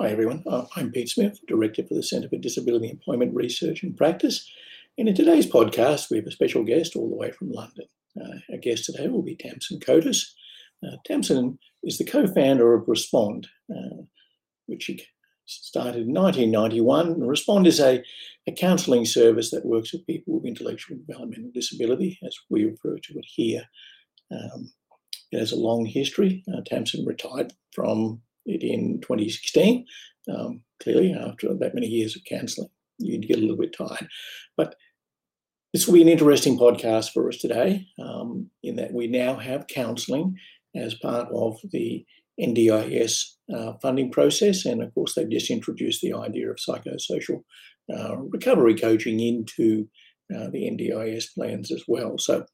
Hi, everyone. Uh, I'm Pete Smith, Director for the Centre for Disability Employment Research and Practice. And in today's podcast, we have a special guest all the way from London. Uh, our guest today will be Tamsin Coates. Uh, Tamsin is the co founder of Respond, uh, which she started in 1991. Respond is a, a counselling service that works with people with intellectual and developmental disability, as we refer to it here. Um, it has a long history. Uh, Tamsin retired from in 2016. Um, clearly, after that many years of counselling, you'd get a little bit tired. But this will be an interesting podcast for us today, um, in that we now have counselling as part of the NDIS uh, funding process. And of course, they've just introduced the idea of psychosocial uh, recovery coaching into uh, the NDIS plans as well. So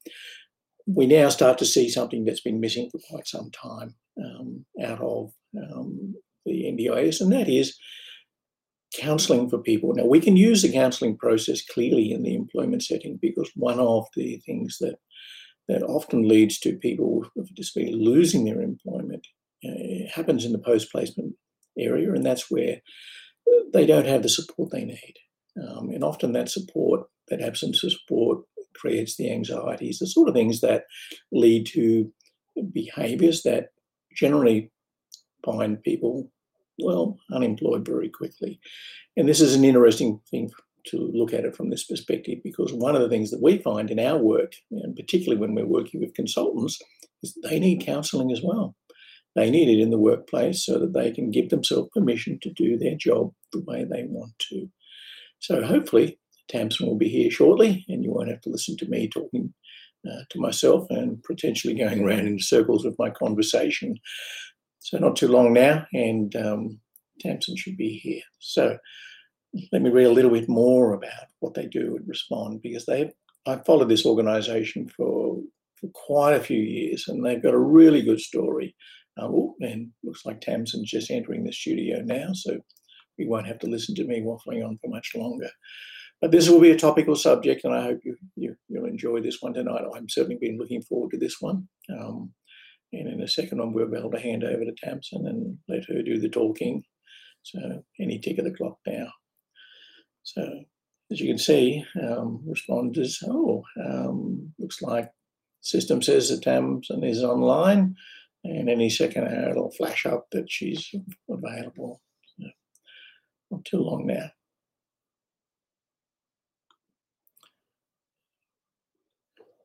we now start to see something that's been missing for quite some time um, out of um, the NDIS, and that is counselling for people. Now, we can use the counselling process clearly in the employment setting because one of the things that that often leads to people with disability losing their employment uh, happens in the post placement area, and that's where they don't have the support they need. Um, and often that support, that absence of support, creates the anxieties, the sort of things that lead to behaviors that generally find people, well, unemployed very quickly. And this is an interesting thing to look at it from this perspective because one of the things that we find in our work, and particularly when we're working with consultants, is they need counselling as well. They need it in the workplace so that they can give themselves permission to do their job the way they want to. So hopefully, Tamsin will be here shortly, and you won't have to listen to me talking uh, to myself and potentially going around in circles with my conversation. So not too long now, and um, Tamsin should be here. So let me read a little bit more about what they do at Respond because they I've followed this organisation for for quite a few years, and they've got a really good story. Oh, and looks like Tamsin's just entering the studio now, so we won't have to listen to me waffling on for much longer. This will be a topical subject, and I hope you, you will enjoy this one tonight. I'm certainly been looking forward to this one. Um, and in a second one, we'll be able to hand over to Tamsin and let her do the talking. So any tick of the clock now. So as you can see, um, responders, oh, um, looks like system says that Tamsin is online and any second hour it'll flash up that she's available. So not too long now.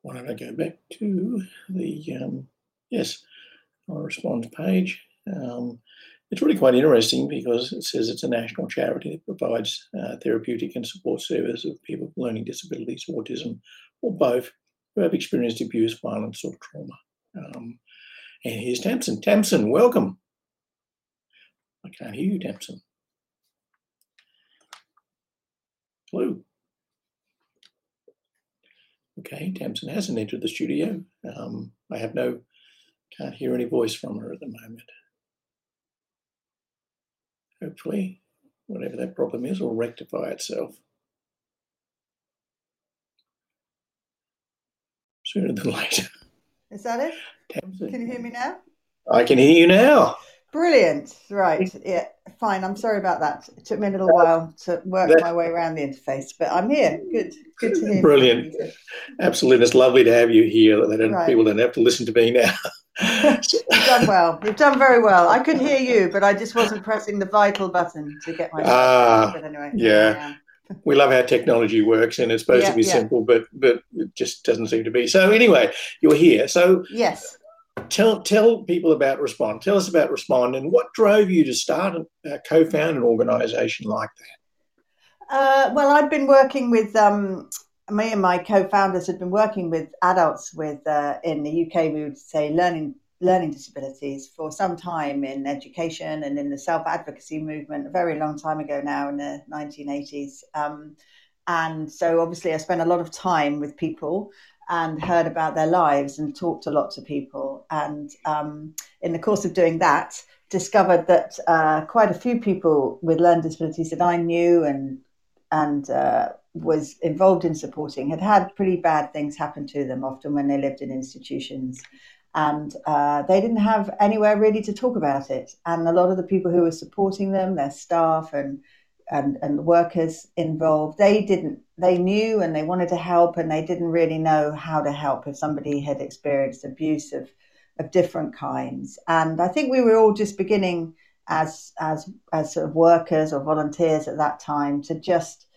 Why don't I go back to the, um, yes, our response page. Um, it's really quite interesting because it says it's a national charity that provides uh, therapeutic and support services of people with learning disabilities, autism, or both who have experienced abuse, violence, or trauma. Um, and here's Tamsin. Tamsin, welcome. I can't hear you, Tamsin. Hello. Okay, Tamsin hasn't entered the studio. Um, I have no, can't hear any voice from her at the moment. Hopefully, whatever that problem is will rectify itself. Sooner than later. Is that it? Tamsin. Can you hear me now? I can hear you now. Brilliant. Right. Yeah. Fine. I'm sorry about that. It took me a little while to work my way around the interface, but I'm here. Good. Good to hear. Brilliant. Absolutely. It's lovely to have you here. They don't, right. People don't have to listen to me now. You've done well. You've done very well. I could hear you, but I just wasn't pressing the vital button to get my. Ah. But anyway. Yeah. We love how technology works, and it's supposed yeah, to be yeah. simple, but but it just doesn't seem to be. So anyway, you're here. So yes tell tell people about Respond. Tell us about Respond and what drove you to start and uh, co-found an organisation like that. Uh, well, I've been working with um, me and my co-founders had been working with adults with uh, in the UK. We would say learning learning disabilities for some time in education and in the self advocacy movement. A very long time ago now, in the 1980s. Um, and so, obviously, I spent a lot of time with people and heard about their lives and talked to lots of people. And um, in the course of doing that, discovered that uh, quite a few people with learning disabilities that I knew and and uh, was involved in supporting had had pretty bad things happen to them, often when they lived in institutions. and uh, they didn't have anywhere really to talk about it. And a lot of the people who were supporting them, their staff and and, and workers involved, they didn't. They knew and they wanted to help, and they didn't really know how to help if somebody had experienced abuse of of different kinds. And I think we were all just beginning as as as sort of workers or volunteers at that time to just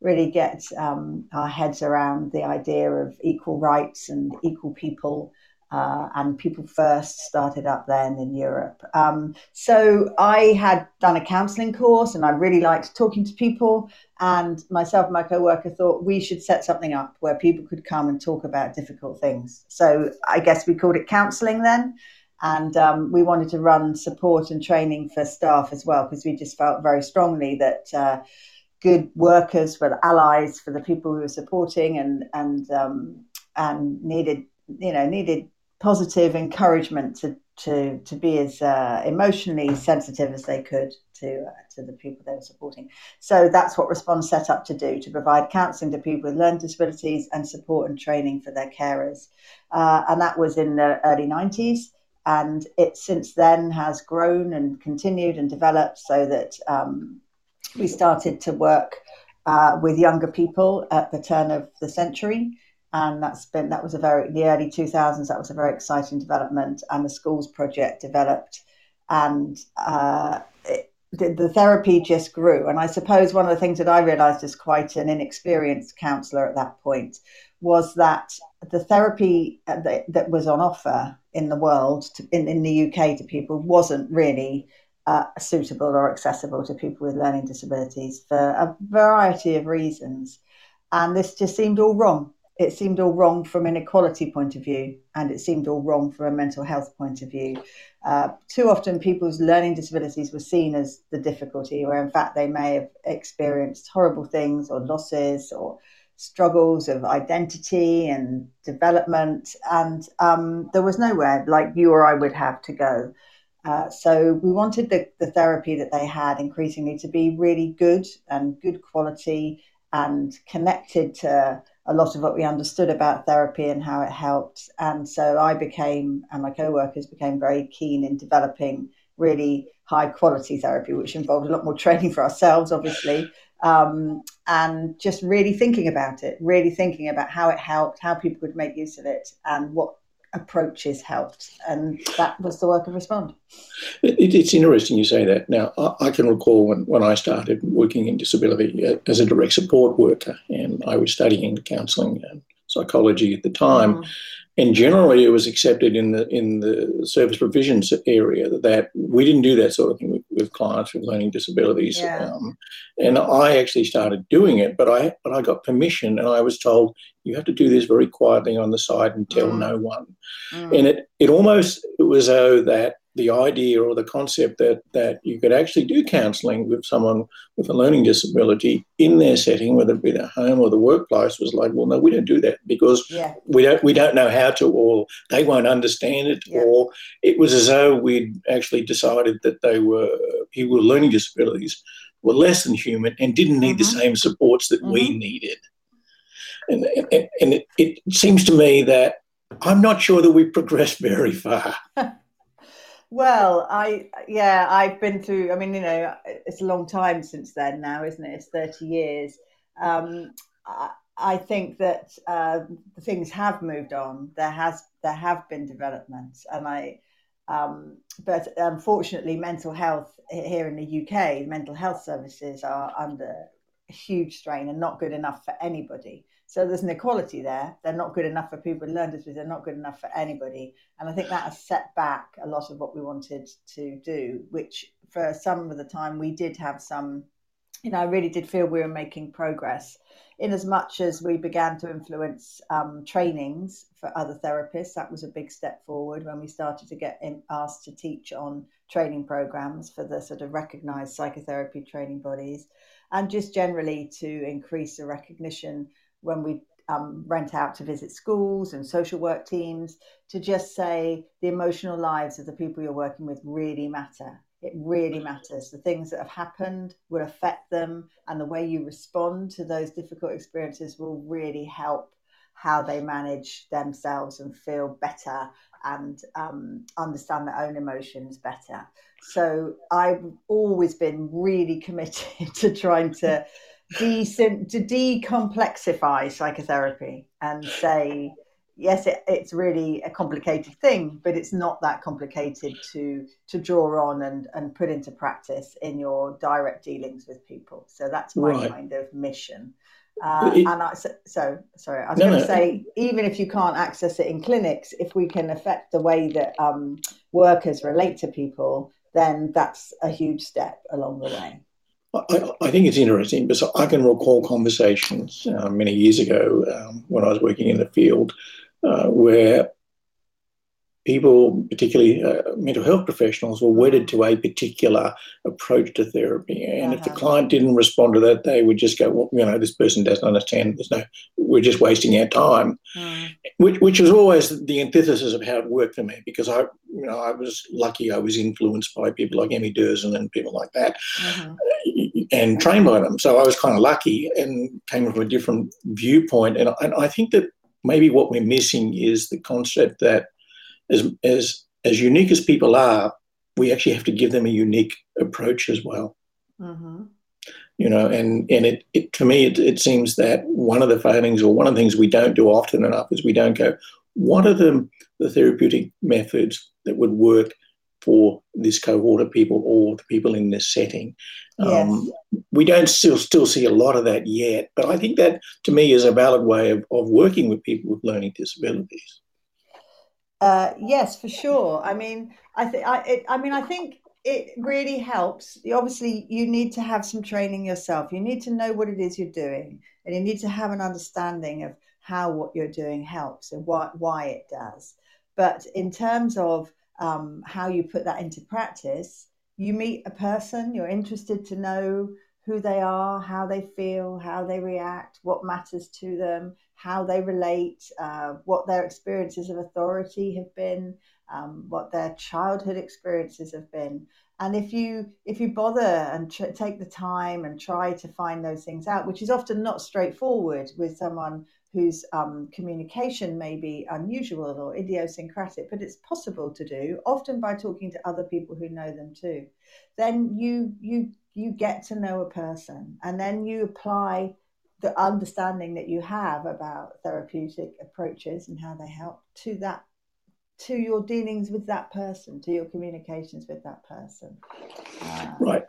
really get um, our heads around the idea of equal rights and equal people uh, and People First started up then in Europe. Um, so I had done a counselling course and I really liked talking to people. And myself and my co worker thought we should set something up where people could come and talk about difficult things. So I guess we called it counselling then. And um, we wanted to run support and training for staff as well, because we just felt very strongly that. Uh, good workers were allies for the people we were supporting and and um, and needed you know needed positive encouragement to to to be as uh, emotionally sensitive as they could to uh, to the people they were supporting. So that's what Respond set up to do to provide counselling to people with learning disabilities and support and training for their carers. Uh, and that was in the early 90s. And it since then has grown and continued and developed so that um, we started to work uh, with younger people at the turn of the century and that's been that was a very the early 2000s that was a very exciting development. And the schools project developed and uh, it, the, the, therapy just grew. And i suppose one of the things that i realized as quite an inexperienced counselor at that point was that the therapy that, that was on offer in the world to, in, in the uk to people wasn't really uh, suitable or accessible to people with learning disabilities for a variety of reasons. And this just seemed all wrong it seemed all wrong from an equality point of view, and it seemed all wrong from a mental health point of view. Uh, too often, people's learning disabilities were seen as the difficulty, where in fact they may have experienced horrible things or losses or struggles of identity and development, and um, there was nowhere like you or I would have to go. Uh, so we wanted the, the therapy that they had increasingly to be really good and good quality and connected to a lot of what we understood about therapy and how it helped. And so I became, and my co workers became very keen in developing really high quality therapy, which involved a lot more training for ourselves, obviously, um, and just really thinking about it, really thinking about how it helped, how people could make use of it, and what approaches helped. And that was the work of Respond. It, it's interesting you say that. Now, I, I, can recall when, when I started working in disability uh, as a direct support worker, and I was studying counselling and psychology at the time. Mm and generally it was accepted in the in the service provisions area that, that we didn't do that sort of thing with, with clients with learning disabilities yeah. um, and i actually started doing it but i but i got permission and i was told you have to do this very quietly on the side and tell mm. no one mm. and it it almost it was oh that the idea or the concept that that you could actually do counselling with someone with a learning disability in their setting, whether it be their home or the workplace, was like, well, no, we don't do that because yeah. we don't we don't know how to, or they won't understand it, yeah. or it was as though we'd actually decided that they were people with learning disabilities were less than human and didn't need mm-hmm. the same supports that mm-hmm. we needed. And, and, and it, it seems to me that I'm not sure that we've progressed very far. Well, I yeah, I've been through. I mean, you know, it's a long time since then now, isn't it? It's thirty years. Um, I, I, think that uh, things have moved on. There has there have been developments, and I. Um, but unfortunately, mental health here in the UK, mental health services are under huge strain and not good enough for anybody. So there's an equality there. They're not good enough for people with learning disabilities. They're not good enough for anybody. And I think that has set back a lot of what we wanted to do, which for some of the time we did have some, you know, I really did feel we were making progress in as much as we began to influence um, trainings for other therapists. That was a big step forward when we started to get in, asked to teach on training programs for the sort of recognized psychotherapy training bodies and just generally to increase the recognition when we um, rent out to visit schools and social work teams to just say the emotional lives of the people you're working with really matter. It really matters. The things that have happened will affect them, and the way you respond to those difficult experiences will really help how they manage themselves and feel better and um, understand their own emotions better. So I've always been really committed to trying to de- to decomplexify psychotherapy and say yes it, it's really a complicated thing but it's not that complicated to to draw on and and put into practice in your direct dealings with people so that's my right. kind of mission uh, it, and I, so, so, sorry, I was no, going to no. say, even if you can't access it in clinics, if we can affect the way that um, workers relate to people, then that's a huge step along the way. I, I, think it's interesting because I can recall conversations uh, many years ago um, when I was working in the field uh, where people, particularly uh, mental health professionals, were wedded to a particular approach to therapy. And uh-huh. if the uh-huh. client didn't respond to that, they would just go, well, you know, this person doesn't understand. There's no, we're just wasting our time, mm. which, which was always the antithesis of how it worked for me because I, you know, I was lucky I was influenced by people like Emmy Deurzen and people like that uh-huh. And trained by them. So I was kind of lucky and came from a different viewpoint. And, and I think that maybe what we're missing is the concept that as as as unique as people are, we actually have to give them a unique approach as well. Mm-hmm. You know, and and it, it to me it, it seems that one of the failings or one of the things we don't do often enough is we don't go, what are the the therapeutic methods that would work for this cohort of people or the people in this setting. Yes. Um, we don't still still see a lot of that yet, but I think that to me is a valid way of, of working with people with learning disabilities. Uh, yes, for sure. I mean, I think I, I mean, I think it really helps. Obviously, you need to have some training yourself. You need to know what it is you're doing, and you need to have an understanding of how what you're doing helps and why why it does. But in terms of um, how you put that into practice, you meet a person. You're interested to know who they are, how they feel, how they react, what matters to them, how they relate, uh, what their experiences of authority have been, um, what their childhood experiences have been. And if you if you bother and tr- take the time and try to find those things out, which is often not straightforward with someone whose um, communication may be unusual or idiosyncratic, but it's possible to do, often by talking to other people who know them too. Then you you you get to know a person, and then you apply the understanding that you have about therapeutic approaches and how they help to that to your dealings with that person, to your communications with that person. Uh, right.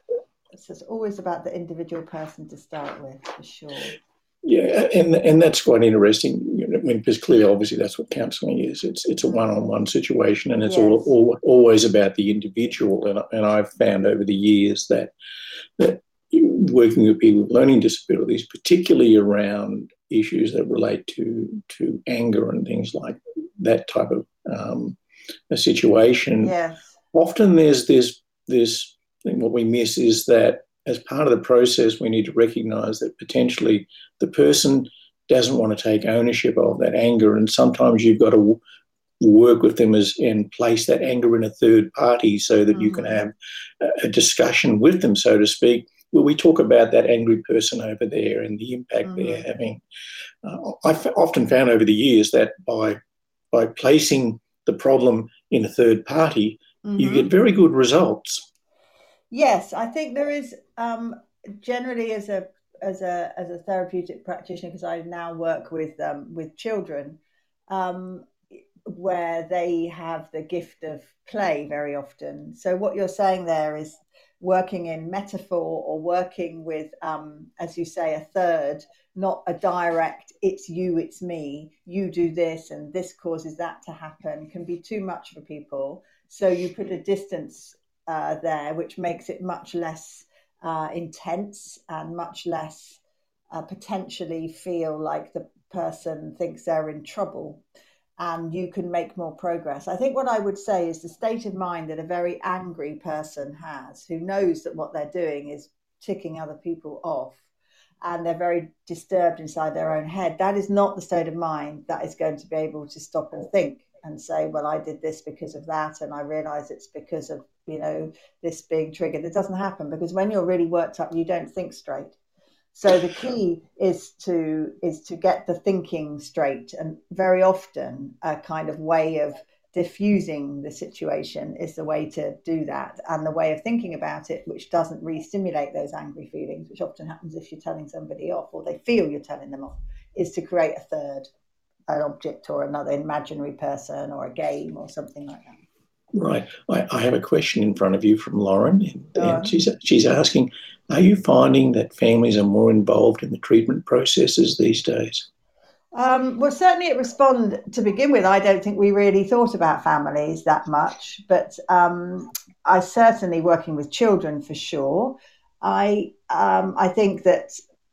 So it's always about the individual person to start with, for sure. Yeah, and and that's quite interesting. You know, I mean, because clearly, obviously, that's what counselling is. It's it's a one-on-one situation, and it's yes. all, all always about the individual. And and I've found over the years that that working with people with learning disabilities, particularly around issues that relate to to anger and things like that type of um, a situation. Yes. Often there's this this thing. What we miss is that as part of the process, we need to recognise that potentially the person doesn't want to take ownership of that anger, and sometimes you've got to work with them as and place that anger in a third party so that mm-hmm. you can have a discussion with them, so to speak. Where we talk about that angry person over there and the impact mm-hmm. they're having. Uh, I've often found over the years that by by placing the problem in a third party, mm-hmm. you get very good results. Yes, I think there is um, generally as a as a as a therapeutic practitioner because I now work with um, with children um, where they have the gift of play very often. So what you're saying there is working in metaphor or working with, um, as you say, a third, not a direct, it's you, it's me, you do this and this causes that to happen, can be too much for people. So you put a distance uh, there, which makes it much less uh, intense and much less uh, potentially feel like the person thinks they're in trouble and you can make more progress. I think what I would say is the state of mind that a very angry person has who knows that what they're doing is ticking other people off and they're very disturbed inside their own head. That is not the state of mind that is going to be able to stop and think and say, well, I did this because of that, and I realize it's because of, you know, this being triggered. It doesn't happen because when you're really worked up, you don't think straight. So the key is to is to get the thinking straight, and very often a kind of way of diffusing the situation is the way to do that, and the way of thinking about it, which doesn't re-stimulate those angry feelings, which often happens if you're telling somebody off or they feel you're telling them off, is to create a third, an object or another imaginary person or a game or something like that. Right. I, I have a question in front of you from Lauren, and, and she's she's asking, are you finding that families are more involved in the treatment processes these days? Um, well, certainly at Respond to begin with, I don't think we really thought about families that much, but um, I certainly working with children for sure. I um, I think that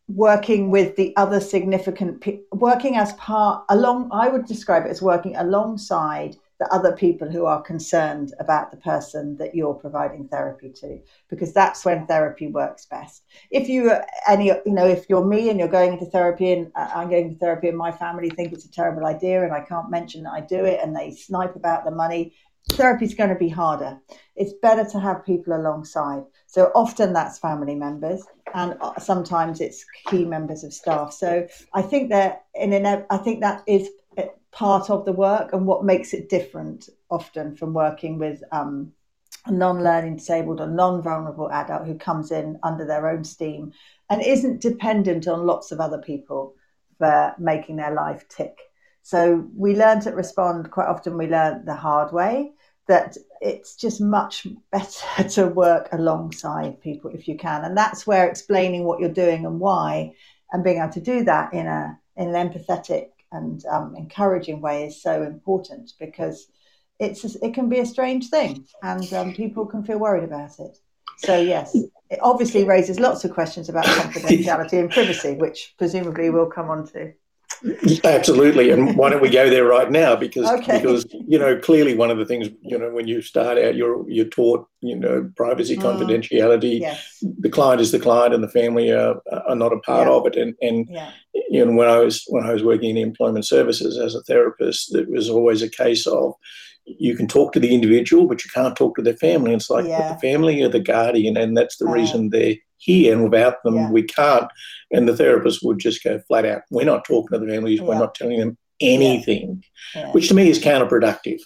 working with the other significant working as part along, I would describe it as working alongside the other people who are concerned about the person that you're providing therapy to because that's when therapy works best. If you any you know if you're me and you're going into therapy and uh, i'm going to therapy and my family think it's a terrible idea and i can't mention that i do it and they snipe about the money therapy is going to be harder. It's better to have people alongside. So often that's family members and uh, sometimes it's key members of staff. So i think that in an i think that is part of the work and what makes it different often from working with um, a non-learning disabled or non-vulnerable adult who comes in under their own steam and isn't dependent on lots of other people for making their life tick. So we learned at Respond quite often we learned the hard way that it's just much better to work alongside people if you can. And that's where explaining what you're doing and why and being able to do that in a in an empathetic and um, encouraging way is so important because it's it can be a strange thing and um, people can feel worried about it. So yes, it obviously raises lots of questions about confidentiality and privacy, which presumably we'll come on to. Absolutely, and why don't we go there right now? Because okay. because you know clearly one of the things you know when you start out you're you're taught you know privacy, mm. confidentiality. Yes. The client is the client, and the family are, are not a part yeah. of it. And and yeah. you know when I was when I was working in employment services as a therapist, it was always a case of you can talk to the individual, but you can't talk to their family. It's like yeah. the family are the guardian, and that's the reason they're here. And without them, yeah. we can't. And the therapist would just go flat out, "We're not talking to the families. Yeah. We're not telling them anything," which to me is counterproductive.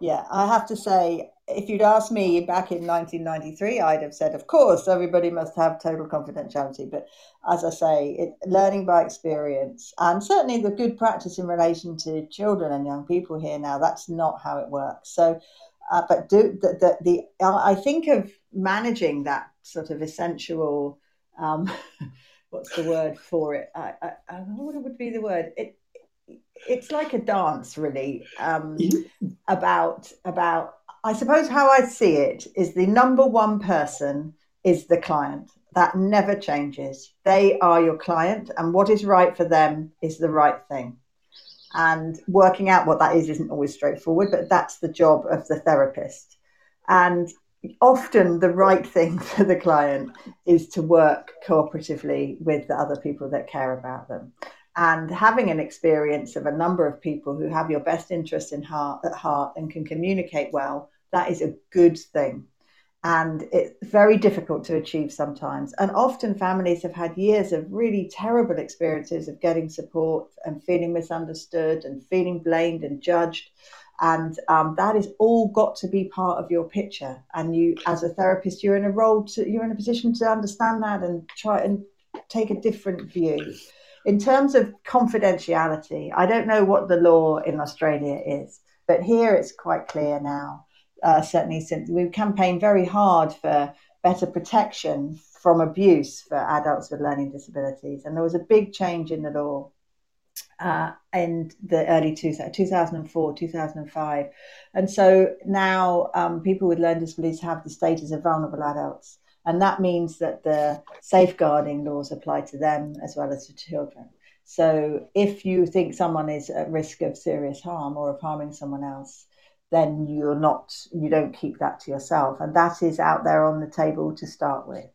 Yeah, I have to say, if you'd asked me back in 1993, I'd have said, of course, everybody must have total confidentiality. But as I say, it, learning by experience, and certainly the good practice in relation to children and young people here now, that's not how it works. So, uh, but do the, the, the I think of managing that sort of essential. Um, what's the word for it? I, I, I don't know what it would be the word? It, it's like a dance, really, um, about about I suppose how I see it is the number one person is the client. That never changes. They are your client, and what is right for them is the right thing. And working out what that is isn't always straightforward, but that's the job of the therapist. And often the right thing for the client is to work cooperatively with the other people that care about them and having an experience of a number of people who have your best interest in heart at heart and can communicate well that is a good thing. And it's very difficult to achieve sometimes. And often families have had years of really terrible experiences of getting support and feeling misunderstood and feeling blamed and judged. And um, that is all got to be part of your picture. And you as a therapist you're in a role to you're in a position to understand that and try and take a different view in terms of confidentiality, I don't know what the law in Australia is, but here it's quite clear now. Uh, certainly, since we've campaigned very hard for better protection from abuse for adults with learning disabilities, and there was a big change in the law uh, in the early two, 2004, 2005. And so now um, people with learning disabilities have the status of vulnerable adults. And that means that the safeguarding laws apply to them as well as to children. So if you think someone is at risk of serious harm or of harming someone else, then you're not, you don't keep that to yourself. And that is out there on the table to start with.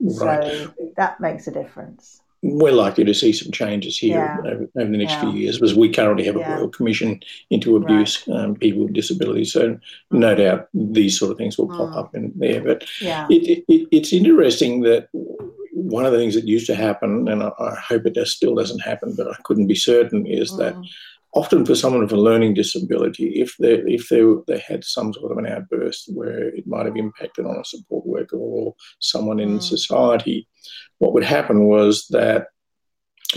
Right. So that makes a difference we're likely to see some changes here yeah. over, over, the next yeah. few years because we currently have a yeah. Royal Commission into abuse, right. um, people with disabilities. So no doubt these sort of things will pop mm. up in there. But it, it, it's interesting that one of the things that used to happen, and I, I hope it does, still doesn't happen, but I couldn't be certain, is mm. that often for someone with a learning disability, if they if they they had some sort of an outburst where it might have impacted on a support worker or someone in mm. society, what would happen was that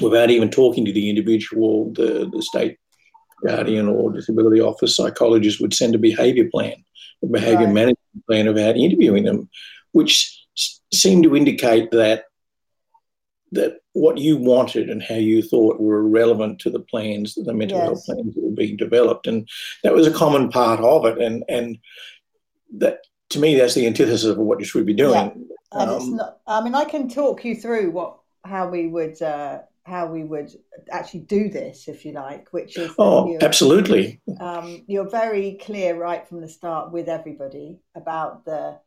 without even talking to the individual, the, the state guardian or disability office psychologist would send a behaviour plan, a behaviour right. management plan about interviewing them, which seemed to indicate that that what you wanted and how you thought were relevant to the plans, the mental yes. health plans that were being developed, and that was a common part of it. And and that to me, that's the antithesis of what you should be doing. Yeah. And um, it's not. I mean, I can talk you through what how we would. Uh, how we would actually do this, if you like, which is oh, absolutely. Um, you're very clear right from the start with everybody about the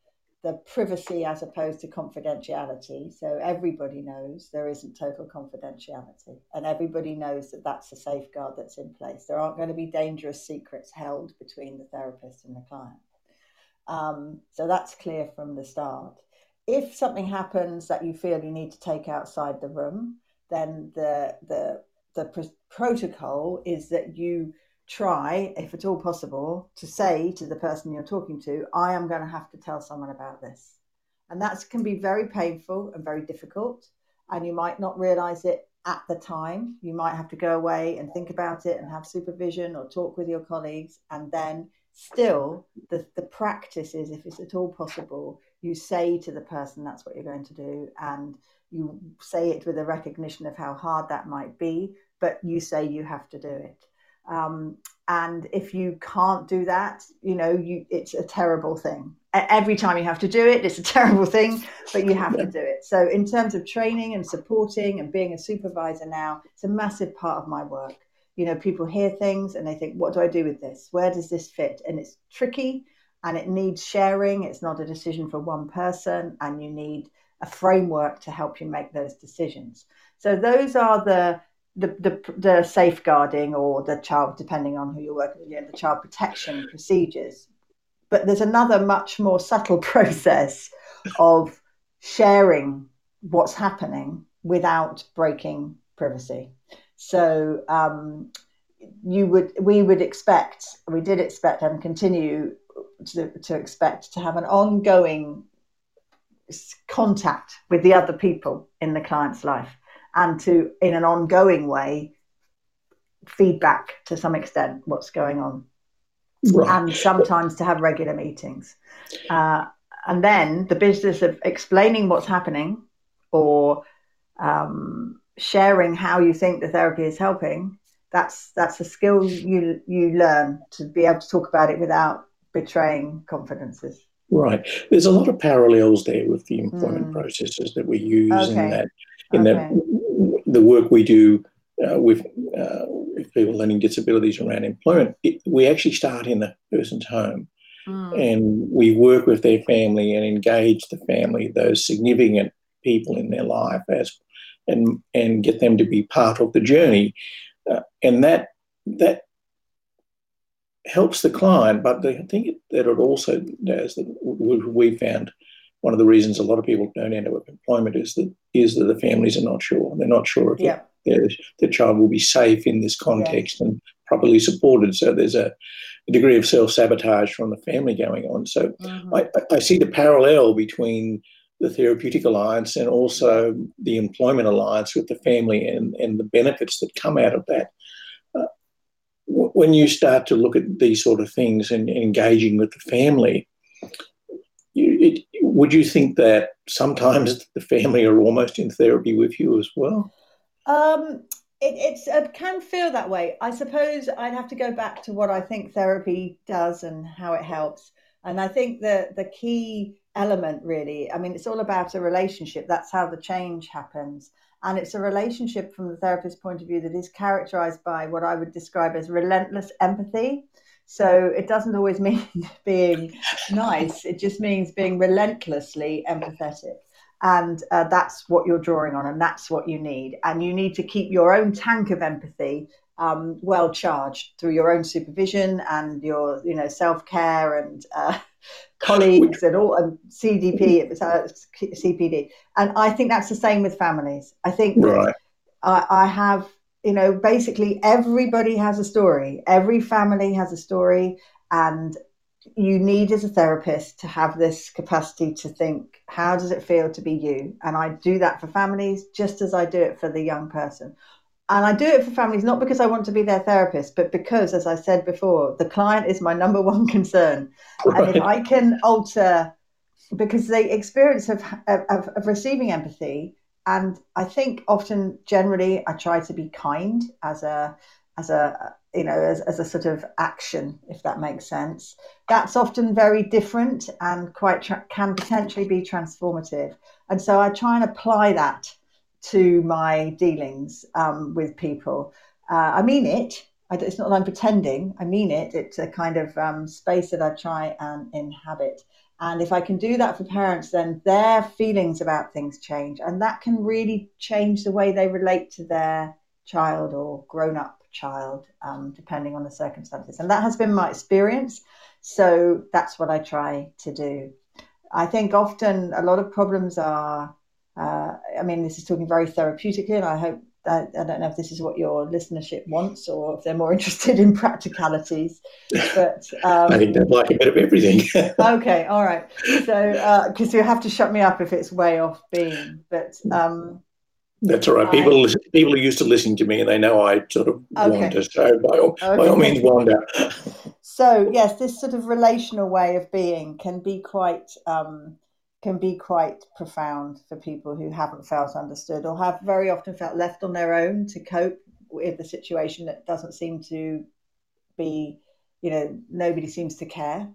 the privacy as opposed to confidentiality. So everybody knows there isn't total confidentiality, and everybody knows that that's a safeguard that's in place. There aren't going to be dangerous secrets held between the therapist and the client. Um, so that's clear from the start. If something happens that you feel you need to take outside the room, then the the the pr- protocol is that you try, if at all possible, to say to the person you're talking to, I am going to have to tell someone about this. And that can be very painful and very difficult. And you might not realize it at the time. You might have to go away and think about it and have supervision or talk with your colleagues. And then, still, the, the practice is, if it's at all possible, you say to the person that's what you're going to do. And you say it with a recognition of how hard that might be, but you say you have to do it. Um, and if you can't do that, you know, you it's a terrible thing. Every time you have to do it, it's a terrible thing, but you have to do it. So, in terms of training and supporting and being a supervisor now, it's a massive part of my work. You know, people hear things and they think, what do I do with this? Where does this fit? And it's tricky and it needs sharing. It's not a decision for one person, and you need a framework to help you make those decisions. So, those are the the, the, the safeguarding or the child, depending on who you're working with, you know, the child protection procedures. But there's another much more subtle process of sharing what's happening without breaking privacy. So um, you would, we would expect, we did expect and continue to, to expect to have an ongoing contact with the other people in the client's life and to, in an ongoing way, feedback to some extent what's going on. Right. And sometimes to have regular meetings. Uh, and then the business of explaining what's happening or um, sharing how you think the therapy is helping that's that's a skill you you learn to be able to talk about it without betraying confidences right there's a lot of parallels there with the employment mm. processes that we use okay. in that in okay. that the work we do uh, with, uh, with people learning disabilities around employment, it, we actually start in the person's home. Mm. And we work with their family and engage the family, those significant people in their life, as and and get them to be part of the journey, uh, and that that helps the client. But I think that it also does that we found one of the reasons a lot of people don't end up with employment is that is that the families are not sure. They're not sure if yeah. their, their child will be safe in this context yeah. and properly supported. So there's a, a degree of self sabotage from the family going on. So mm-hmm. I, I see the parallel between the therapeutic alliance and also the employment alliance with the family and, and the benefits that come out of that. Uh, when you start to look at these sort of things and, and engaging with the family, it, would you think that sometimes the family are almost in therapy with you as well? Um, it, it's it can feel that way. I suppose I'd have to go back to what I think therapy does and how it helps. And I think the the key element really, I mean, it's all about a relationship. That's how the change happens. And it's a relationship from the therapist's point of view that is characterized by what I would describe as relentless empathy. So it doesn't always mean being nice, it just means being relentlessly empathetic. And uh, that's what you're drawing on, and that's what you need. And you need to keep your own tank of empathy um, well charged through your own supervision and your, you know, self care and uh, colleagues and all and CDP, it was uh, CPD, and I think that's the same with families. I think right. I, I have you know basically everybody has a story. Every family has a story, and you need as a therapist to have this capacity to think how does it feel to be you and i do that for families just as i do it for the young person and I do it for families not because I want to be their therapist, but because, as I said before, the client is my number one concern. Right. And if I can alter, because the experience of, of, of receiving empathy, and I think often, generally, I try to be kind as a as a you know as, as a sort of action, if that makes sense. That's often very different and quite tra- can potentially be transformative. And so I try and apply that to my dealings um, with people. Uh, I mean it. I, it's not that I'm pretending. I mean it. It's a kind of um, space that I try and inhabit. And if I can do that for parents, then their feelings about things change. And that can really change the way they relate to their child or grown up child, um, depending on the circumstances. And that has been my experience. So that's what I try to do. I think often a lot of problems are uh, I mean, this is talking very therapeutically, and I hope that, I don't know if this is what your listenership wants or if they're more interested in practicalities. But um, I think they'd like a bit of everything. okay, all right. So, because uh, you have to shut me up if it's way off beam. But um, that's all right. People I, people are used to listening to me, and they know I sort of okay. wander. So by all, okay. by all means, wander. so yes, this sort of relational way of being can be quite. Um, can be quite profound for people who haven't felt understood or have very often felt left on their own to cope with the situation that doesn't seem to be, you know, nobody seems to care.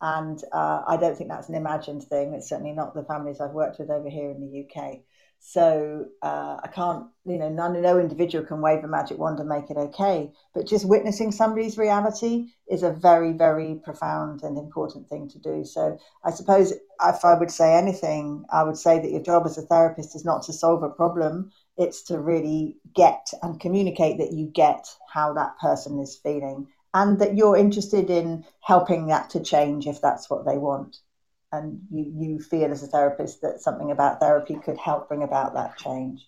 And uh, I don't think that's an imagined thing. It's certainly not the families I've worked with over here in the UK. So uh, I can't, you know, none, no individual can wave a magic wand and make it okay. But just witnessing somebody's reality is a very, very profound and important thing to do. So I suppose if I would say anything, I would say that your job as a therapist is not to solve a problem, it's to really get and communicate that you get how that person is feeling and that you're interested in helping that to change if that's what they want and you, you feel as a therapist that something about therapy could help bring about that change.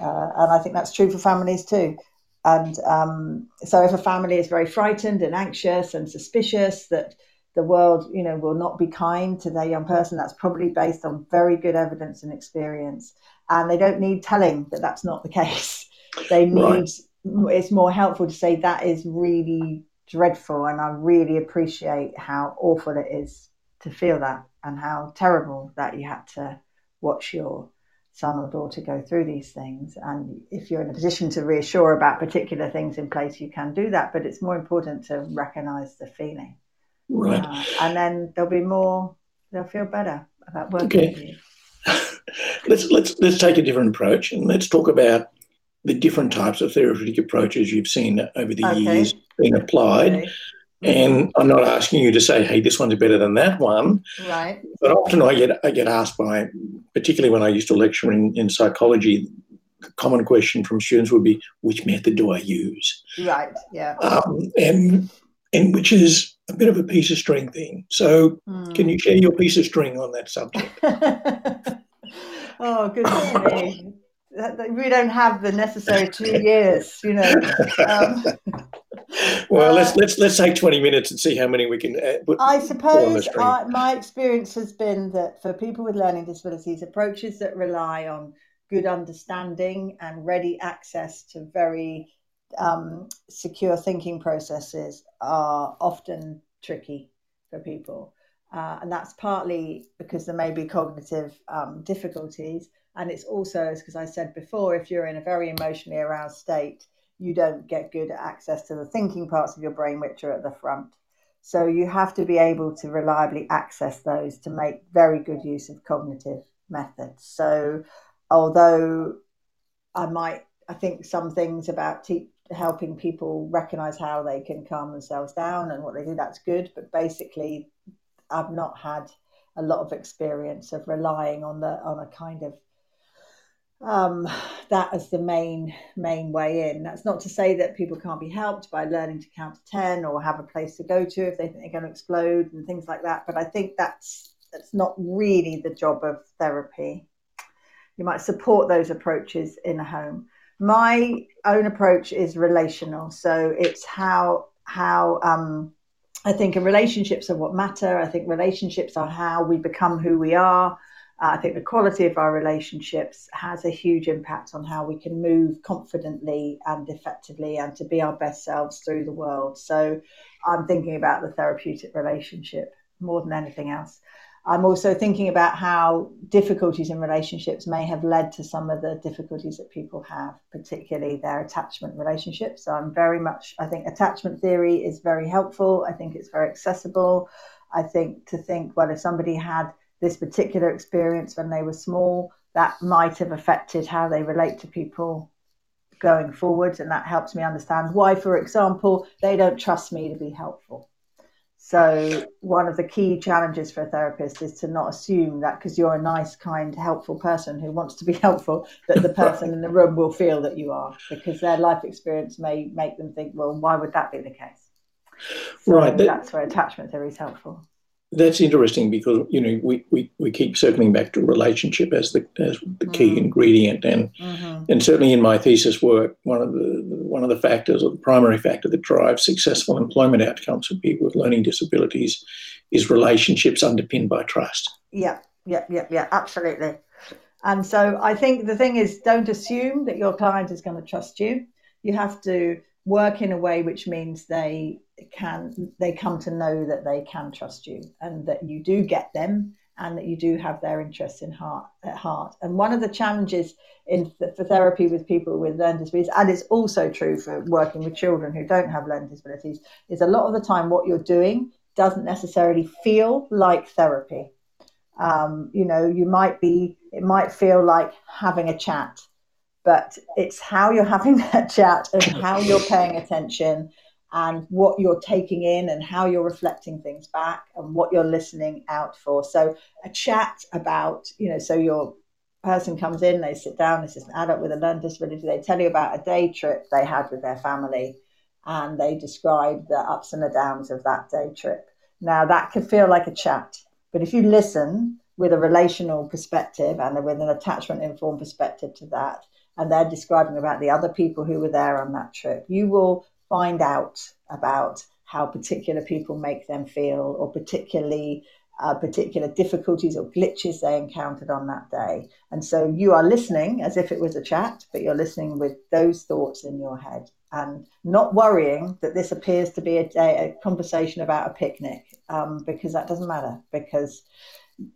Uh, and I think that's true for families too. And um, so, if a family is very frightened and anxious and suspicious that the world, you know, will not be kind to their young person, that's probably based on very good evidence and experience. And they don't need telling that that's not the case. They need. Right. It's more helpful to say that is really dreadful, and I really appreciate how awful it is to feel that and how terrible that you had to watch your son or daughter go through these things. And if you're in a position to reassure about particular things in place, you can do that. But it's more important to recognize the feeling. Right. Uh, and then there'll be more, they'll feel better about working okay. with you. let's, let's, let's take a different approach and let's talk about the different types of therapeutic approaches you've seen over the okay. years being applied. Okay. And I'm not asking you to say, "Hey, this one's better than that one." Right. But often I get I get asked by, particularly when I used to lecture in, in psychology, the common question from students would be, "Which method do I use?" Right. Yeah. Um, and and which is a bit of a piece of string thing. So, mm. can you share your piece of string on that subject? oh goodness me! We don't have the necessary two years, you know. Um, well, uh, let's let's let's take twenty minutes and see how many we can. Uh, I suppose I, my experience has been that for people with learning disabilities, approaches that rely on good understanding and ready access to very um, secure thinking processes are often tricky for people. Uh, and that's partly because there may be cognitive um, difficulties. And it's also, as I said before, if you're in a very emotionally aroused state, you don't get good access to the thinking parts of your brain, which are at the front. So you have to be able to reliably access those to make very good use of cognitive methods. So although I might, I think some things about te- helping people recognize how they can calm themselves down and what they do, that's good. But basically, I've not had a lot of experience of relying on the on a kind of um, that as the main main way in. That's not to say that people can't be helped by learning to count to ten or have a place to go to if they think they're going to explode and things like that. But I think that's that's not really the job of therapy. You might support those approaches in a home. My own approach is relational, so it's how how um, I think relationships are what matter. I think relationships are how we become who we are. Uh, I think the quality of our relationships has a huge impact on how we can move confidently and effectively and to be our best selves through the world. So I'm thinking about the therapeutic relationship more than anything else. I'm also thinking about how difficulties in relationships may have led to some of the difficulties that people have, particularly their attachment relationships. So I'm very much, I think attachment theory is very helpful. I think it's very accessible. I think to think, well, if somebody had this particular experience when they were small, that might have affected how they relate to people going forward. And that helps me understand why, for example, they don't trust me to be helpful. So, one of the key challenges for a therapist is to not assume that because you're a nice, kind, helpful person who wants to be helpful, that the person in the room will feel that you are, because their life experience may make them think, well, why would that be the case? So right. that's where attachment theory is helpful that's interesting because you know we, we, we keep circling back to relationship as the as the key mm. ingredient and mm-hmm. and certainly in my thesis work one of the one of the factors or the primary factor that drives successful employment outcomes for people with learning disabilities is relationships underpinned by trust. Yeah, yeah, yeah, yeah, absolutely. And so I think the thing is don't assume that your client is going to trust you. You have to work in a way which means they can they come to know that they can trust you and that you do get them and that you do have their interests in heart at heart. And one of the challenges in for therapy with people with learning disabilities, and it's also true for working with children who don't have learning disabilities, is a lot of the time what you're doing doesn't necessarily feel like therapy. Um, you know, you might be, it might feel like having a chat, but it's how you're having that chat and how you're paying attention and what you're taking in and how you're reflecting things back and what you're listening out for. So a chat about, you know, so your person comes in, they sit down, this is an adult with a learning disability, they tell you about a day trip they had with their family and they describe the ups and the downs of that day trip. Now that could feel like a chat, but if you listen with a relational perspective and with an attachment informed perspective to that, and they're describing about the other people who were there on that trip, you will find out about how particular people make them feel or particularly uh, particular difficulties or glitches they encountered on that day. And so you are listening as if it was a chat, but you're listening with those thoughts in your head and not worrying that this appears to be a, day, a conversation about a picnic um, because that doesn't matter because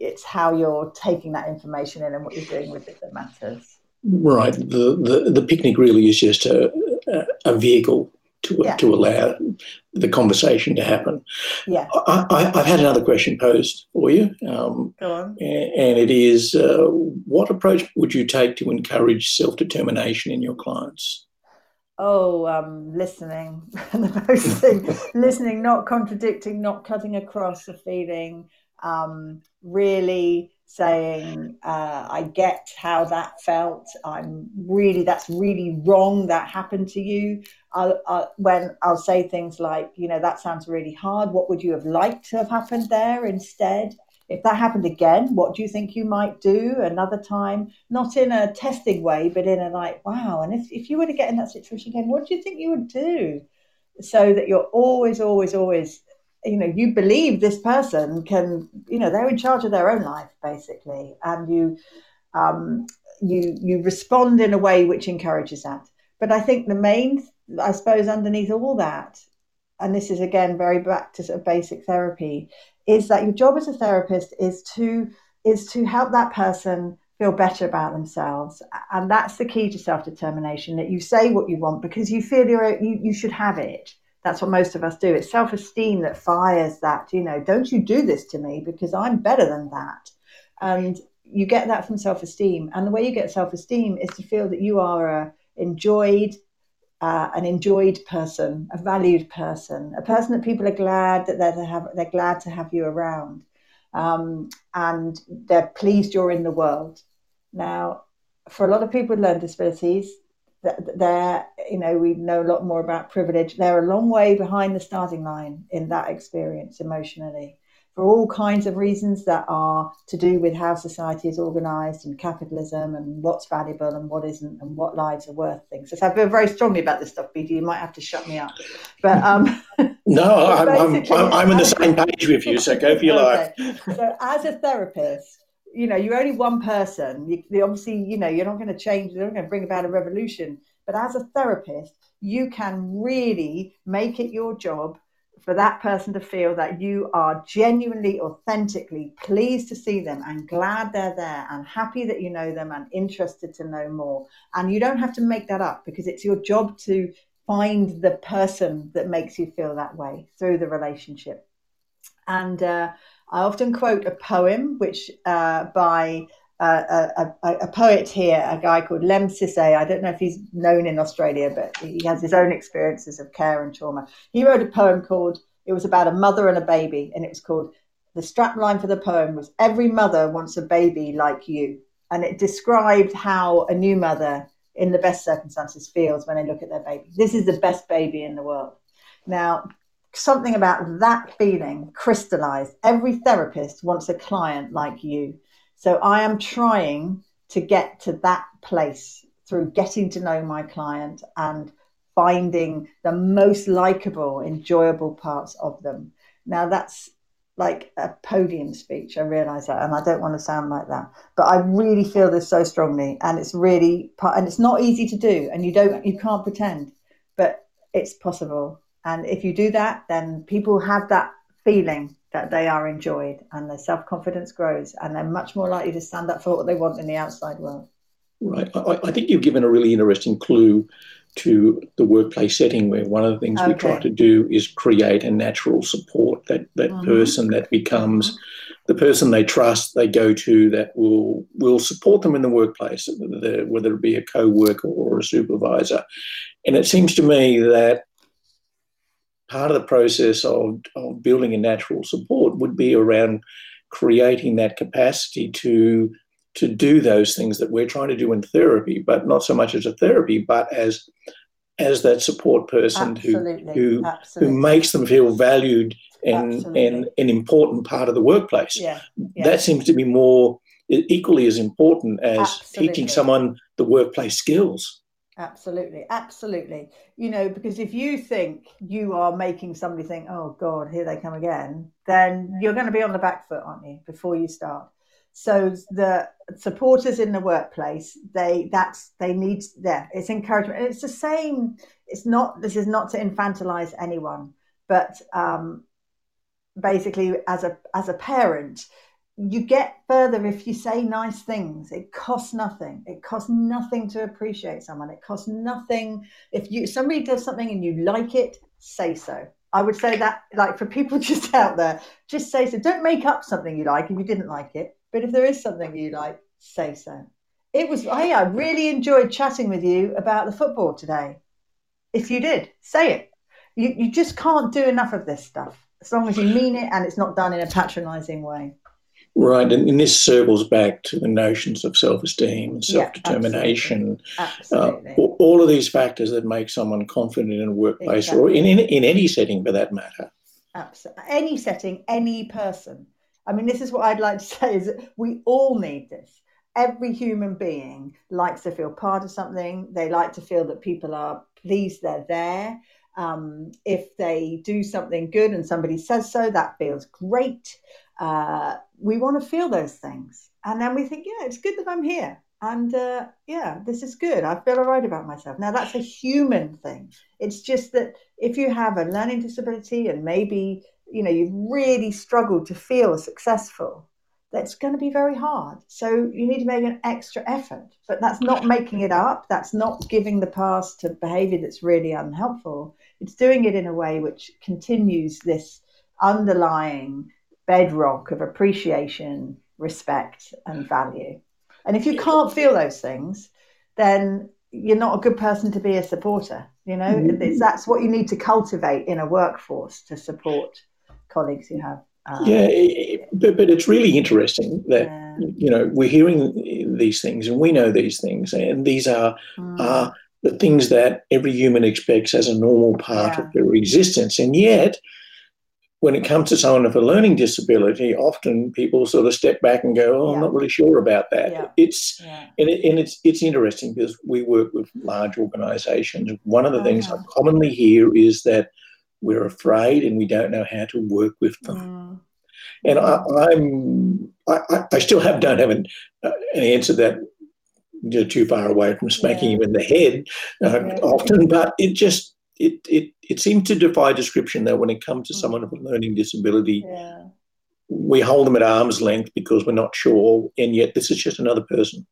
it's how you're taking that information in and what you're doing with it that matters. Right. The, the, the picnic really is just a, a vehicle to, yeah. to allow the conversation to happen. Yeah. I, have had another question posed for you. Um, Go on. And it is uh, what approach would you take to encourage self determination in your clients? Oh, um, listening, the most thing. listening, not contradicting, not cutting across the feeling, um, really saying, uh, I get how that felt. I'm really, that's really wrong. That happened to you. I'll, I'll, when I'll say things like, you know, that sounds really hard. What would you have liked to have happened there instead? If that happened again, what do you think you might do another time? Not in a testing way, but in a like, wow. And if, if you were to get in that situation again, what do you think you would do? So that you're always, always, always you know you believe this person can you know they're in charge of their own life basically and you um, you you respond in a way which encourages that but i think the main i suppose underneath all that and this is again very back to sort of basic therapy is that your job as a therapist is to is to help that person feel better about themselves and that's the key to self-determination that you say what you want because you feel you're, you, you should have it that's what most of us do. It's self esteem that fires that, you know, don't you do this to me because I'm better than that. And you get that from self esteem. And the way you get self esteem is to feel that you are enjoyed, uh, an enjoyed person, a valued person, a person that people are glad that they're, have, they're glad to have you around. Um, and they're pleased you're in the world. Now, for a lot of people with learning disabilities, they're, you know, we know a lot more about privilege. They're a long way behind the starting line in that experience emotionally for all kinds of reasons that are to do with how society is organized and capitalism and what's valuable and what isn't and what lives are worth things. So I feel very strongly about this stuff, BD. You might have to shut me up. But um, no, I'm, I'm, I'm, I'm on the same page with you, so go for your okay. life. so as a therapist, you know, you're only one person. You, you obviously, you know, you're not going to change, you're not going to bring about a revolution. But as a therapist, you can really make it your job for that person to feel that you are genuinely, authentically pleased to see them and glad they're there and happy that you know them and interested to know more. And you don't have to make that up because it's your job to find the person that makes you feel that way through the relationship. And uh, I often quote a poem, which uh, by a, a, a, poet here, a guy called Lemn Sissay. I don't know if he's known in Australia, but he has his own experiences of care and trauma. He wrote a poem called, it was about a mother and a baby, and it was called, the strapline for the poem was, Every mother wants a baby like you. And it described how a new mother, in the best circumstances, feels when they look at their baby. This is the best baby in the world. Now, something about that feeling crystallized. Every therapist wants a client like you. So I am trying to get to that place through getting to know my client and finding the most likable, enjoyable parts of them. Now that's like a podium speech. I realize that, and I don't want to sound like that, but I really feel this so strongly, and it's really, and it's not easy to do, and you don't, you can't pretend, but it's possible. And if you do that, then people have that feeling that they are enjoyed and their self confidence grows and they're much more likely to stand up for what they want in the outside world. Right. I, I think you've given a really interesting clue to the workplace setting where one of the things okay. we try to do is create a natural support that that mm-hmm. person that becomes mm-hmm. the person they trust they go to that will will support them in the workplace whether, whether it be a co-worker or a supervisor and it seems to me that part of the process of, of building a natural support would be around creating that capacity to to do those things that we're trying to do in therapy, but not so much as a therapy, but as as that support person Absolutely. who who Absolutely. who makes them feel valued and and an important part of the workplace. Yeah. yeah. That seems to be more equally as important as Absolutely. teaching someone the workplace skills. Absolutely, absolutely. You know, because if you think you are making somebody think, "Oh God, here they come again," then you're going to be on the back foot, aren't you? Before you start. So the supporters in the workplace, they that's they need yeah, it's encouragement. And it's the same. It's not. This is not to infantilize anyone, but um, basically, as a as a parent, you get further if you say nice things. It costs nothing. It costs nothing to appreciate someone. It costs nothing if you somebody does something and you like it, say so. I would say that like for people just out there, just say so. Don't make up something you like if you didn't like it. But if there is something you like, say so. It was hey, I really enjoyed chatting with you about the football today. If you did, say it. You you just can't do enough of this stuff as long as you mean it and it's not done in a patronizing way. Right, and, and, this circles back to the notions of self-esteem and self-determination. Yeah, absolutely. absolutely. Uh, all of these factors that make someone confident in a workplace exactly. or in, in, in any setting for that matter. Absolutely. Any setting, any person. I mean, this is what I'd like to say is that we all need this. Every human being likes to feel part of something. They like to feel that people are pleased they're there. Um, if they do something good and somebody says so, that feels great uh, we want to feel those things. And then we think, yeah, it's good that I'm here. And uh, yeah, this is good. I feel all right about myself. Now, that's a human thing. It's just that if you have a learning disability and maybe, you know, you've really struggled to feel successful, that's going to be very hard. So you need to make an extra effort. But that's not making it up. That's not giving the past to behavior that's really unhelpful. It's doing it in a way which continues this underlying bedrock of appreciation, respect, and value. And if you can't feel those things, then you're not a good person to be a supporter. You know, mm-hmm. that's what you need to cultivate in a workforce to support colleagues who have. Um, yeah, but, but it's really interesting that. yeah. you know, we're hearing these things and we know these things, and these are mm. are the things that every human expects as a normal part yeah. of their existence, and yet. When it comes to someone with a learning disability, often people sort of step back and go, "Oh, yeah. I'm not really sure about that." It's and, it, and, it's it's interesting because we work with large organisations. One of the oh, things I commonly hear is that we're afraid and we don't know how to work with them. Mm. And I, am I, I, still have don't have an, uh, an answer that you're too far away from smacking yeah. him in the head uh, yeah. often, but it just it, it it seems to defy description that when it comes to mm. someone with a learning disability, yeah. we hold them at arm's length because we're not sure, and yet this is just another person.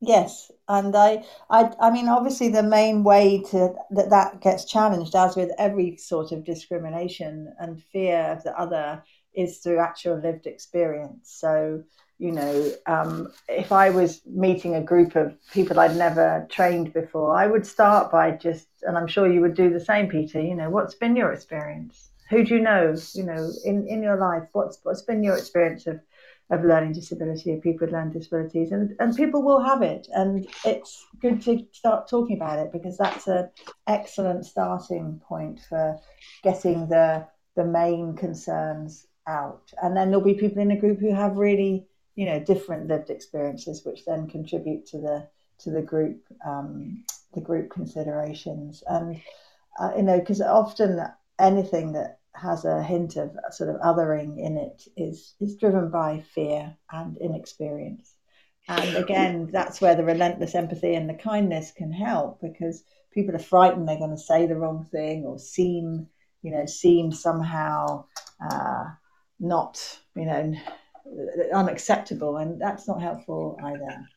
Yes, and I, I, I mean, obviously, the main way to that that gets challenged, as with every sort of discrimination and fear of the other, is through actual lived experience. So, you know, um, if I was meeting a group of people I'd never trained before, I would start by just, and I'm sure you would do the same, Peter. You know, what's been your experience? Who do you know? You know, in in your life, what's what's been your experience of of learning disability of people with learning disabilities and, and people will have it and it's good to start talking about it because that's an excellent starting point for getting the the main concerns out and then there'll be people in a group who have really you know different lived experiences which then contribute to the to the group um, the group considerations and uh, you know because often anything that has a hint of sort of othering in it is is driven by fear and inexperience. And again, that's where the relentless empathy and the kindness can help because people are frightened they're going to say the wrong thing or seem, you know, seem somehow uh, not, you know, unacceptable, and that's not helpful either.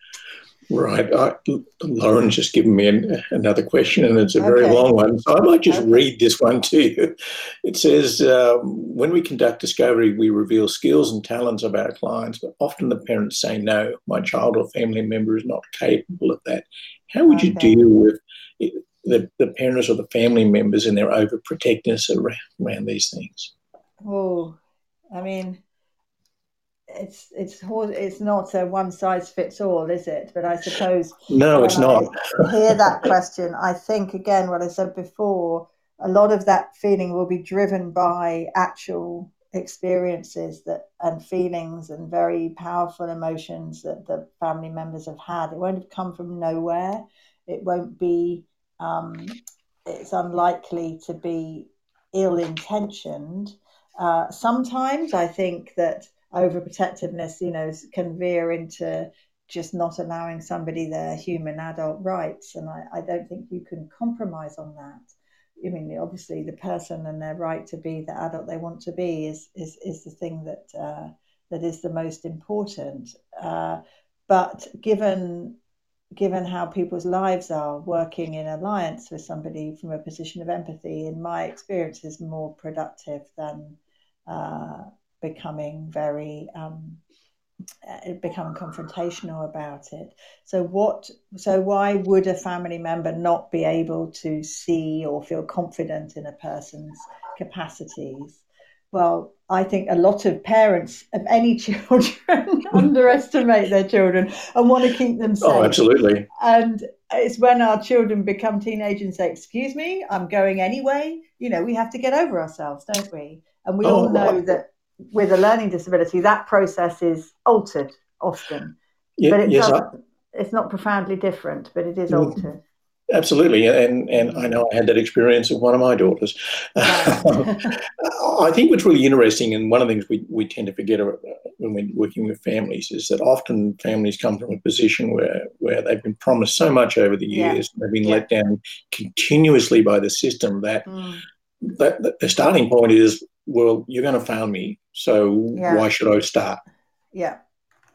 Right. I, Lauren's just given me an, another question, and it's a very okay. long one. So I might just okay. read this one to you. It says um, When we conduct discovery, we reveal skills and talents of our clients, but often the parents say, No, my child or family member is not capable of that. How would okay. you deal with the, the parents or the family members and their overprotectiveness around, around these things? Oh, I mean, it's it's it's not a one size fits all, is it? But I suppose no, it's not. hear that question. I think again what I said before. A lot of that feeling will be driven by actual experiences that and feelings and very powerful emotions that the family members have had. It won't have come from nowhere. It won't be. Um, it's unlikely to be ill intentioned. Uh, sometimes I think that overprotectiveness, you know, can veer into just not allowing somebody their human adult rights. And I, I don't think you can compromise on that. I mean, obviously, the person and their right to be the adult they want to be is is, is the thing that uh, that is the most important. Uh, but given given how people's lives are, working in alliance with somebody from a position of empathy, in my experience, is more productive than uh, becoming very um, uh, become confrontational about it. So what? So why would a family member not be able to see or feel confident in a person's capacities? Well, I think a lot of parents of any children underestimate their children and want to keep them oh, safe. Oh, absolutely. And it's when our children become teenagers and say, "Excuse me, I'm going anyway." You know, we have to get over ourselves, don't we? And we oh, all know that with a learning disability, that process is altered often. Yeah, but it yes, I, it's not profoundly different, but it is mm. altered. Absolutely, and and I know I had that experience with one of my daughters. I think what's really interesting, and one of the things we, we tend to forget when we're working with families, is that often families come from a position where where they've been promised so much over the years, yeah. they've been yeah. let down continuously by the system that, mm. that, that the starting point is well, you're going to fail me. So yeah. why should I start? Yeah,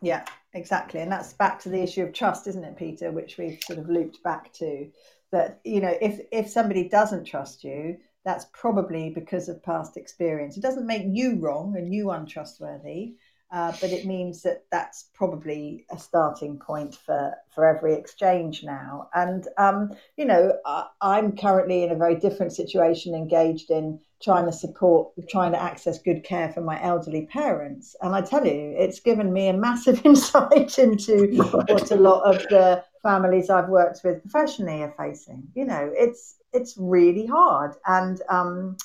yeah, exactly. And that's back to the issue of trust, isn't it, Peter? Which we've sort of looped back to. That you know, if if somebody doesn't trust you, that's probably because of past experience. It doesn't make you wrong and you untrustworthy. Uh, but it means that that's probably a starting point for, for every exchange now. And, um, you know, I, I'm currently in a very different situation, engaged in trying to support, trying to access good care for my elderly parents. And I tell you, it's given me a massive insight into right. what a lot of the families I've worked with professionally are facing. You know, it's it's really hard, and um,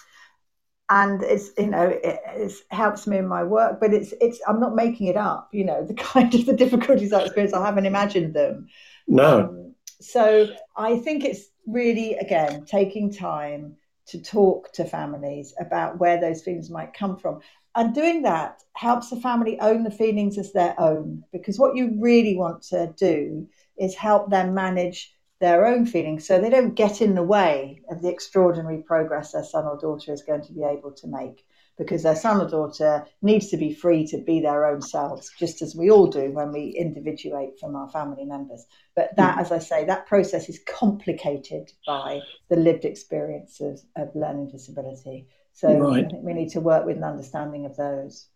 and it's you know it, it, helps me in my work but it's it's i'm not making it up you know the kind of the difficulties i experience i haven't imagined them. No. Um, so i think it's really again taking time to talk to families about where those feelings might come from. And doing that helps the family own the feelings as their own because what you really want to do is help them manage their own feelings. So they don't get in the way of the extraordinary progress their son or daughter is going to be able to make because their son or daughter needs to be free to be their own selves just as we all do when we individuate from our family members. But that as i say that process is complicated by the lived experiences of, of learning disability. So right. i think we need to work with an understanding of those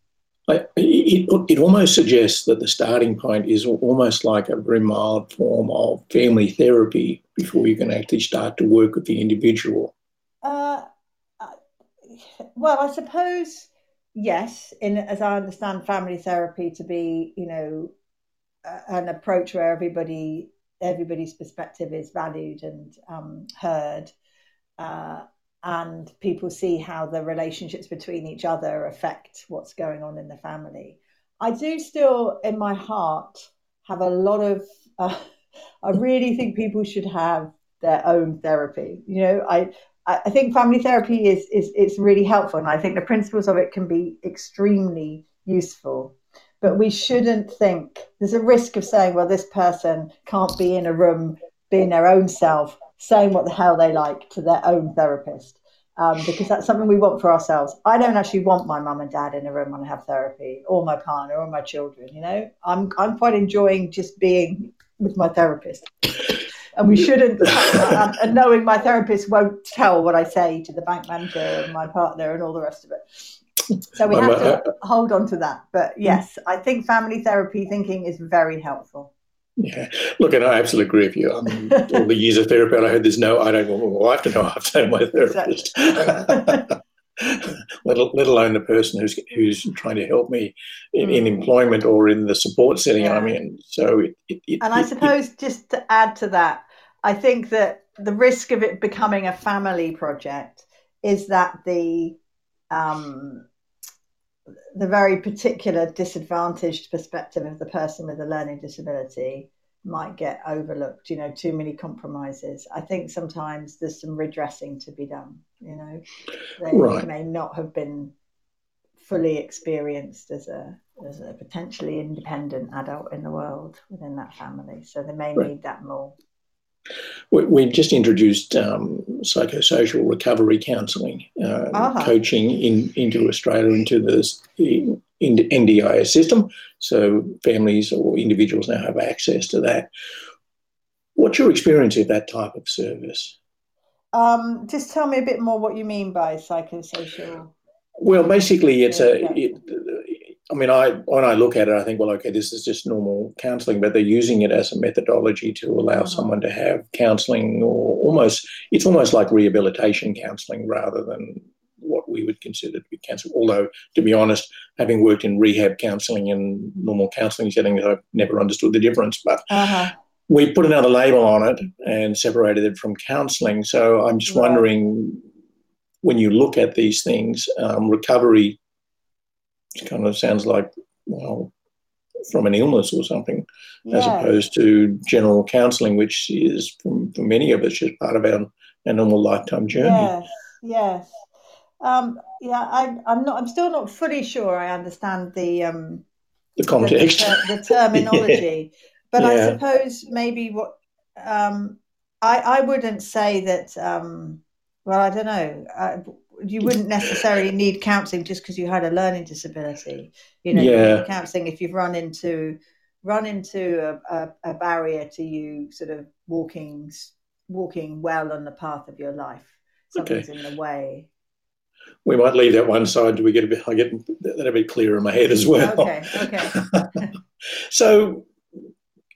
it, it almost suggests that the starting point is almost like a very mild form of family therapy before you can actually start to work with the individual. Uh, uh well, I suppose yes. In as I understand family therapy to be, you know, an approach where everybody everybody's perspective is valued and um, heard. Uh, and people see how the relationships between each other affect what's going on in the family. I do still, in my heart, have a lot of. Uh, I really think people should have their own therapy. You know, I I think family therapy is is it's really helpful, and I think the principles of it can be extremely useful. But we shouldn't think there's a risk of saying, well, this person can't be in a room being their own self saying what the hell they like to their own therapist. Um, because that's something we want for ourselves. I don't actually want my mum and dad in a room when I have therapy, or my partner, or my children. You know, I'm I'm quite enjoying just being with my therapist, and we shouldn't. um, and knowing my therapist won't tell what I say to the bank manager and my partner and all the rest of it. So we have to hold on to that. But yes, I think family therapy thinking is very helpful. Yeah, look, and I absolutely agree with you. I mean, all the years of therapy, I heard there's no, I don't want my wife to know I've seen my therapist. let, let alone the person who's who's trying to help me in, in mm. employment or in the support setting yeah. I'm in. So, it, it, it, and I suppose just to add to that, I think that the risk of it becoming a family project is that the um, the very particular disadvantaged perspective of the person with a learning disability might get overlooked you know too many compromises i think sometimes there's some redressing to be done you know they right. may not have been fully experienced as a as a potentially independent adult in the world within that family so they may right. need that more we, we've just introduced um, psychosocial recovery counselling uh, uh-huh. coaching in, into Australia, into the in, NDIS system. So families or individuals now have access to that. What's your experience of that type of service? Um, just tell me a bit more what you mean by psychosocial. Well, basically, it's a. It, I mean, I when I look at it, I think, well, okay, this is just normal counselling, but they're using it as a methodology to allow mm-hmm. someone to have counselling, or almost it's almost like rehabilitation counselling rather than what we would consider to be counselling. Although, to be honest, having worked in rehab counselling and normal counselling settings, I've never understood the difference. But uh-huh. we put another label on it and separated it from counselling. So I'm just right. wondering, when you look at these things, um, recovery kind of sounds like, well, from an illness or something, yeah. as opposed to general counselling, which is for, for many of us just part of our, our normal lifetime journey. Yes, yes. Um, yeah, I, I'm not. I'm still not fully sure. I understand the um, the context, the, the, the terminology, yeah. but yeah. I suppose maybe what um, I I wouldn't say that. Um, well, I don't know. I, you wouldn't necessarily need counselling just because you had a learning disability. You know, yeah. you counselling if you've run into run into a, a, a, barrier to you sort of walking walking well on the path of your life. Something's okay. in the way. we might leave that one side till we get a bit, I get that a bit clearer in my head as well. Okay, okay. so,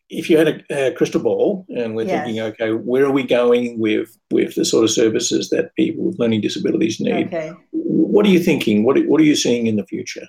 if you had a, a crystal ball and we're Yes. thinking, okay, where are we going with with the sort of services that people with learning disabilities need? okay. What are you thinking? What are, what are you seeing in the future?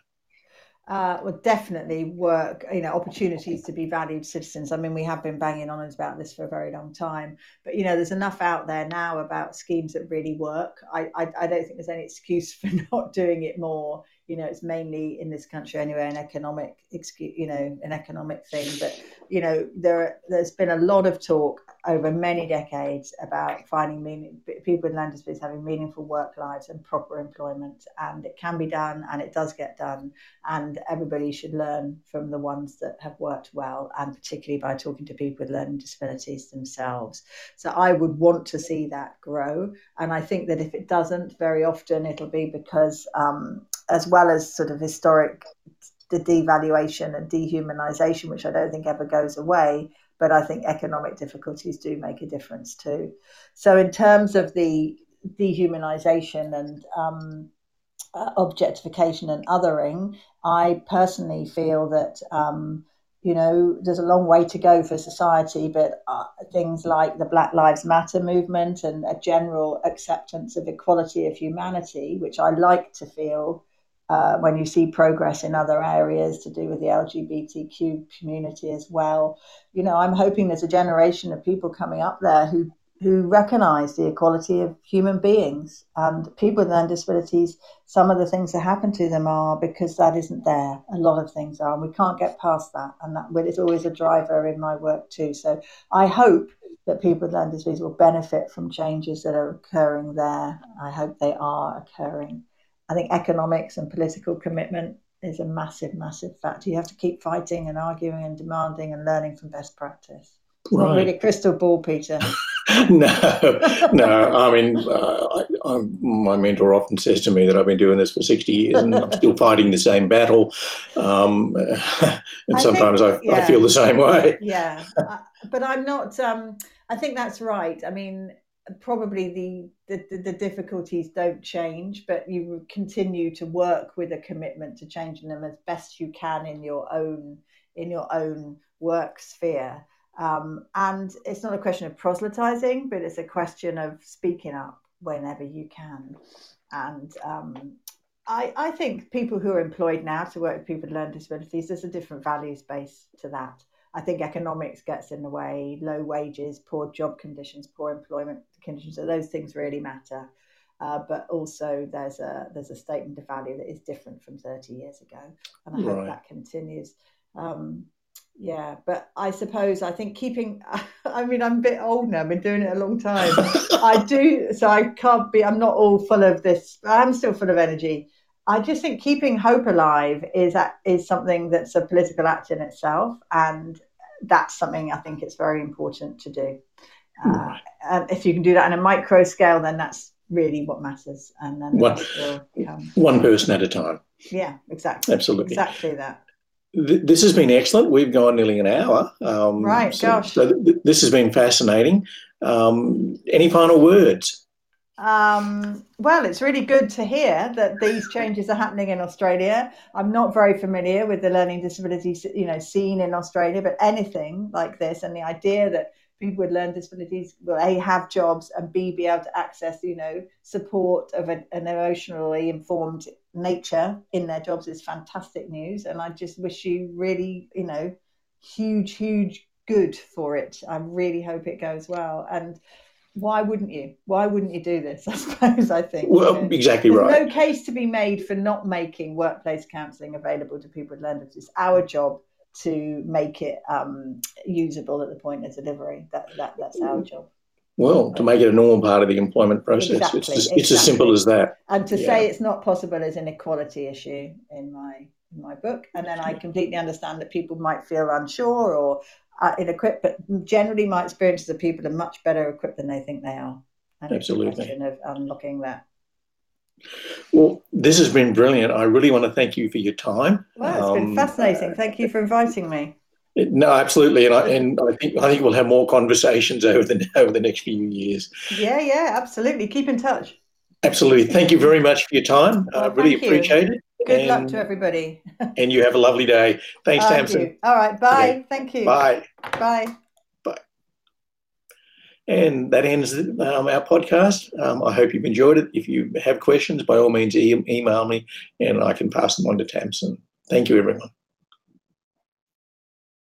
Uh, well, definitely work, you know, opportunities to be valued citizens. I mean, we have been banging on about this for a very long time, but you know, there's enough out there now about schemes that really work. I, I, I don't think there's any excuse for not doing it more. You know, it's mainly in this country anyway, an economic you know, an economic thing. But you know, there there's been a lot of talk over many decades about finding meaning, people with learning disabilities having meaningful work lives and proper employment, and it can be done, and it does get done. And everybody should learn from the ones that have worked well and particularly by talking to people with learning disabilities themselves. So i would want to see that grow. And i think that if it doesn't very often it'll be because um, as well as sort of historic the devaluation and dehumanization which i don't think ever goes away but i think economic difficulties do make a difference too so in terms of the dehumanization and um, uh, objectification and othering, I personally feel that um, you know there's a long way to go for society, but uh, things like the Black Lives Matter movement and a general acceptance of equality of humanity, which I like to feel. Uh, when you see progress in other areas to do with the LGBTQ community as well, you know, I'm hoping there's a generation of people coming up there who who recognise the equality of human beings and people with learning disabilities. Some of the things that happen to them are because that isn't there. A lot of things are, and we can't get past that. And that is always a driver in my work too. So I hope that people with learning disabilities will benefit from changes that are occurring there. I hope they are occurring. I think economics and political commitment is a massive, massive factor. You have to keep fighting and arguing and demanding and learning from best practice. It's not really crystal ball, Peter. no, no. I mean, uh, I, I'm, my mentor often says to me that I've been doing this for 60 years and I'm still fighting the same battle. Um, and I sometimes think- I, yeah. I feel the same way. yeah but i'm not um i think that's right i mean probably the, the the difficulties don't change but you continue to work with a commitment to changing them as best you can in your own in your own work sphere. Um, and it's not a question of proselytizing but it's a question of speaking up whenever you can. And um, I, I think people who are employed now to work with people with learning disabilities, there's a different values base to that. I think economics gets in the way, low wages, poor job conditions, poor employment conditions. So those things really matter. Uh, but also there's a there's a statement of value that is different from 30 years ago, and I hope Right. that continues. Um, yeah, but I suppose I think keeping. I mean, I'm a bit old now. I've been doing it a long time. I do, so I can't be. I'm not all full of this. I'm still full of energy. I just think keeping hope alive is a- is something that's a political act in itself, and that's something I think it's very important to do. Uh, and if you can do that on a micro scale, then that's really what matters, and then the Well- rest will. One person at a time. Yeah, exactly, Absolutely. exactly that. Th- This has been excellent. We've gone nearly an hour. Um, Right, so, gosh. So th- th- this has been fascinating. Um, any final words? Um, well, it's really good to hear that these changes are happening in Australia. I'm not very familiar with the learning disabilities, you know, scene in Australia, but anything like this and the idea that people with learning disabilities will a have jobs and b be able to access, you know, support of a, an emotionally informed nature in their jobs is fantastic news. And I just wish you really, you know, huge, huge good for it. I really hope it goes well. And why wouldn't you? Why wouldn't you do this? I suppose I think. you Well, know. exactly There's right. no case to be made for not making workplace counselling available to people with learning disabilities. It's our job to make it um, usable at the point of delivery. That, that that's our job. Well, to make it a normal part of the employment process, Exactly, it's, just, it's as simple as that. And to Yeah. say it's not possible is an equality issue in my in my book. And then I completely understand that people might feel unsure or uh, ill-equipped, but generally my experience is that people are much better equipped than they think they are. And Absolutely. It's a question of unlocking that. Well, this has been brilliant. I really want to thank you for your time. Well, it's been Um, fascinating. Thank you for inviting me. No, absolutely, and I and I think I think we'll have more conversations over the over the next few years. Yeah, yeah, absolutely. Keep in touch. Absolutely. Thank you very much for your time. I Well, really thank you. appreciate it. Good luck to everybody. And you have a lovely day. Thanks, you. All right. Bye. Okay. Thank you. Bye. Bye. And that ends um, our podcast. Um, I hope you've enjoyed it. If you have questions, by all means, e- email me and I can pass them on to Tamsin. Thank you, everyone.